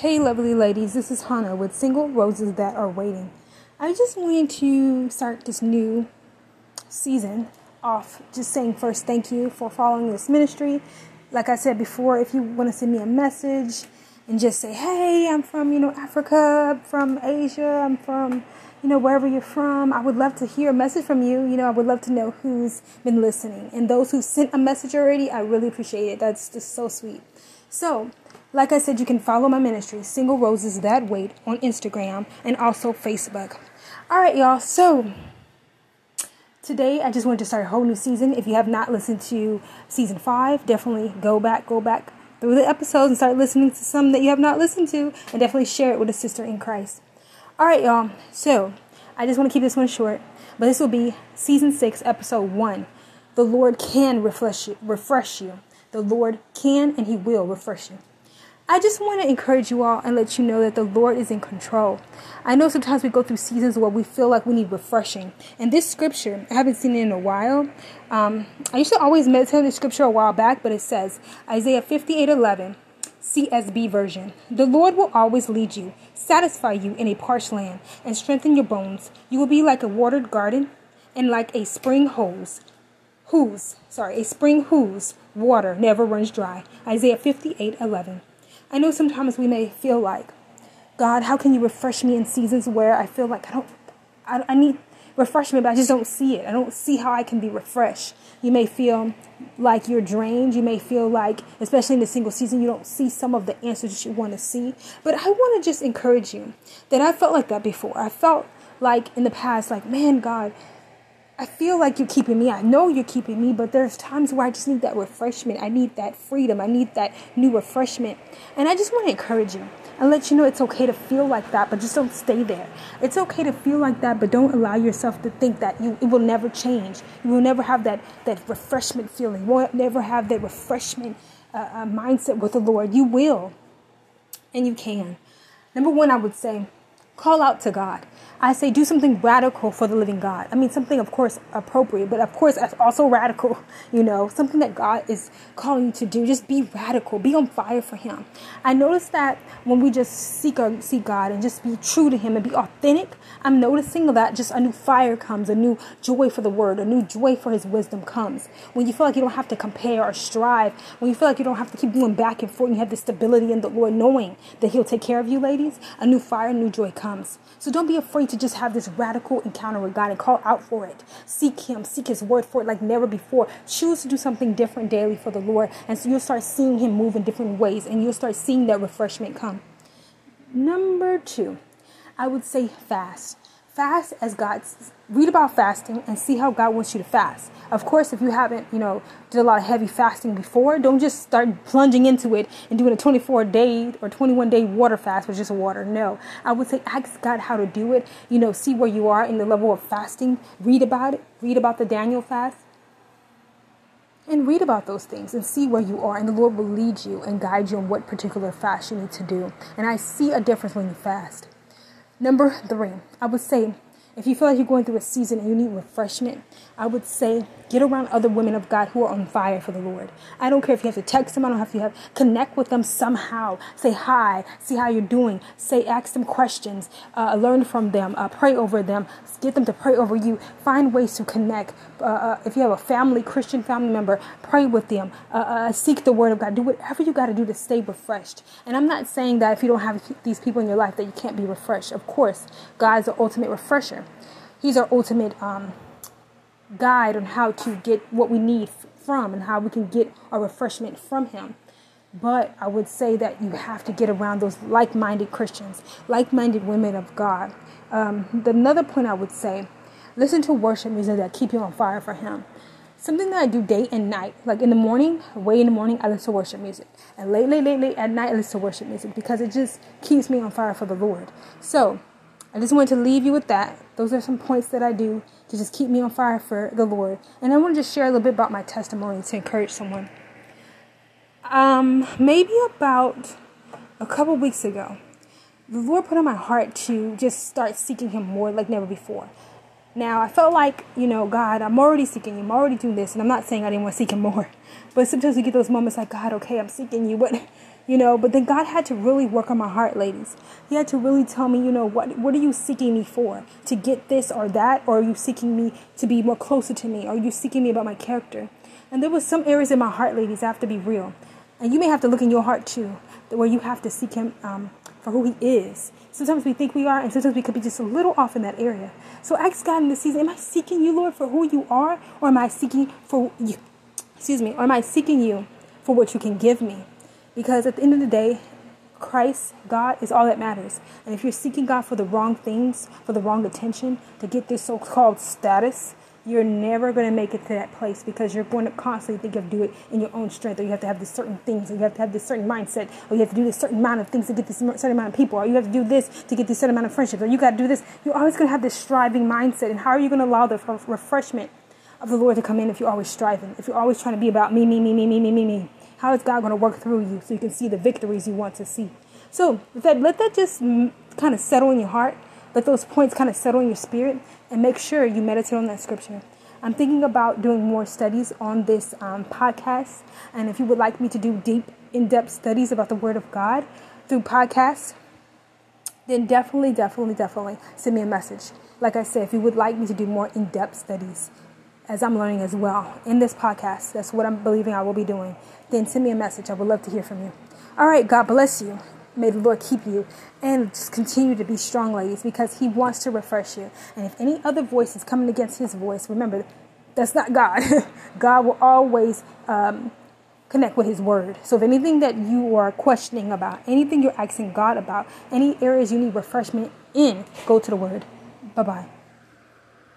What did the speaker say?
Hey, lovely ladies, this is Hannah with Single Roses That Are Waiting. I just wanted to start this new season off just saying first thank you for following this ministry. Like I said before, if you want to send me a message and just say, hey, I'm from, you know, Africa, I'm from Asia, I'm from, you know, wherever you're from, I would love to hear a message from you. You know, I would love to know who's been listening. And those who sent a message already, I really appreciate it. That's just so sweet. So, like I said, you can follow my ministry, Single Roses That Wait, on Instagram and also Facebook. All right, y'all. So, today I just wanted to start a whole new season. If you have not listened to season five, definitely go back, go back through the episodes and start listening to some that you have not listened to, and definitely share it with a sister in Christ. All right, y'all. So, I just want to keep this one short, but this will be season six, episode one. The Lord can refresh you. Refresh you. The Lord can and He will refresh you. I just want to encourage you all and let you know that the Lord is in control. I know sometimes we go through seasons where we feel like we need refreshing. And this scripture, I haven't seen it in a while. Um, I used to always meditate on the scripture a while back, but it says Isaiah 58 11, CSB version. The Lord will always lead you, satisfy you in a parched land, and strengthen your bones. You will be like a watered garden and like a spring hose whose, sorry, a spring whose water never runs dry. Isaiah 58 11. I know sometimes we may feel like, God, how can you refresh me in seasons where I feel like I don't, I, I need refreshment, but I just don't see it. I don't see how I can be refreshed. You may feel like you're drained. You may feel like, especially in the single season, you don't see some of the answers that you want to see. But I want to just encourage you that I felt like that before. I felt like in the past, like, man, God, I feel like you're keeping me. I know you're keeping me, but there's times where I just need that refreshment. I need that freedom. I need that new refreshment. And I just want to encourage you and let you know it's okay to feel like that, but just don't stay there. It's okay to feel like that, but don't allow yourself to think that you it will never change. You will never have that that refreshment feeling. You will never have that refreshment uh, uh, mindset with the Lord. You will, and you can. Number one, I would say, call out to God. I say do something radical for the living God. I mean, something, of course, appropriate, but of course, also radical, you know, something that God is calling you to do. Just be radical, be on fire for Him. I notice that when we just seek, our, seek God and just be true to Him and be authentic, I'm noticing that just a new fire comes, a new joy for the Word, a new joy for His wisdom comes. When you feel like you don't have to compare or strive, when you feel like you don't have to keep going back and forth, and you have the stability in the Lord, knowing that He'll take care of you, ladies, a new fire, new joy comes. So don't be afraid to just have this radical encounter with God and call out for it. Seek Him, seek His word for it like never before. Choose to do something different daily for the Lord. And so you'll start seeing Him move in different ways and you'll start seeing that refreshment come. Number two, I would say fast fast as God read about fasting and see how God wants you to fast. Of course, if you haven't, you know, did a lot of heavy fasting before, don't just start plunging into it and doing a 24 day or 21 day water fast with just water. No, I would say ask God how to do it. You know, see where you are in the level of fasting. Read about it. Read about the Daniel fast. And read about those things and see where you are, and the Lord will lead you and guide you on what particular fast you need to do. And I see a difference when you fast. Number three, I would say if you feel like you're going through a season and you need refreshment, I would say get around other women of God who are on fire for the Lord. I don't care if you have to text them, I don't have to have connect with them somehow. Say hi, see how you're doing. Say ask them questions, uh, learn from them, uh, pray over them, get them to pray over you. Find ways to connect. Uh, uh if you have a family, Christian family member, pray with them. Uh, uh, seek the word of God. Do whatever you got to do to stay refreshed. And I'm not saying that if you don't have these people in your life that you can't be refreshed. Of course, God's the ultimate refresher. He's our ultimate um, guide on how to get what we need from and how we can get our refreshment from Him. But I would say that you have to get around those like minded Christians, like minded women of God. Um, the, another point I would say listen to worship music that keep you on fire for Him. Something that I do day and night. Like in the morning, way in the morning, I listen to worship music. And late, late, late, late at night, I listen to worship music because it just keeps me on fire for the Lord. So I just wanted to leave you with that. Those are some points that I do to just keep me on fire for the Lord. And I want to just share a little bit about my testimony to encourage someone. Um, maybe about a couple weeks ago, the Lord put on my heart to just start seeking Him more like never before. Now, I felt like, you know, God, I'm already seeking you. I'm already doing this. And I'm not saying I didn't want to seek him more. But sometimes we get those moments like, God, okay, I'm seeking you. But, you know, but then God had to really work on my heart, ladies. He had to really tell me, you know, what, what are you seeking me for? To get this or that? Or are you seeking me to be more closer to me? Or are you seeking me about my character? And there was some areas in my heart, ladies, I have to be real. And you may have to look in your heart too, where you have to seek him um, for who he is. Sometimes we think we are, and sometimes we could be just a little off in that area. So ask God in this season, am I seeking you, Lord, for who you are? Or am I seeking for you? Excuse me. Or am I seeking you for what you can give me? Because at the end of the day, Christ, God, is all that matters. And if you're seeking God for the wrong things, for the wrong attention, to get this so called status, you're never going to make it to that place because you're going to constantly think you have to do it in your own strength, or you have to have this certain things, or you have to have this certain mindset, or you have to do this certain amount of things to get this certain amount of people, or you have to do this to get this certain amount of friendships, or you got to do this. You're always going to have this striving mindset. And how are you going to allow the refreshment of the Lord to come in if you're always striving, if you're always trying to be about me, me, me, me, me, me, me, me? How is God going to work through you so you can see the victories you want to see? So, that, let that just kind of settle in your heart. Let those points kind of settle in your spirit and make sure you meditate on that scripture. I'm thinking about doing more studies on this um, podcast. And if you would like me to do deep, in depth studies about the Word of God through podcasts, then definitely, definitely, definitely send me a message. Like I said, if you would like me to do more in depth studies, as I'm learning as well in this podcast, that's what I'm believing I will be doing, then send me a message. I would love to hear from you. All right, God bless you. May the Lord keep you and just continue to be strong, ladies, because He wants to refresh you. And if any other voice is coming against His voice, remember, that's not God. God will always um, connect with His Word. So if anything that you are questioning about, anything you're asking God about, any areas you need refreshment in, go to the Word. Bye bye.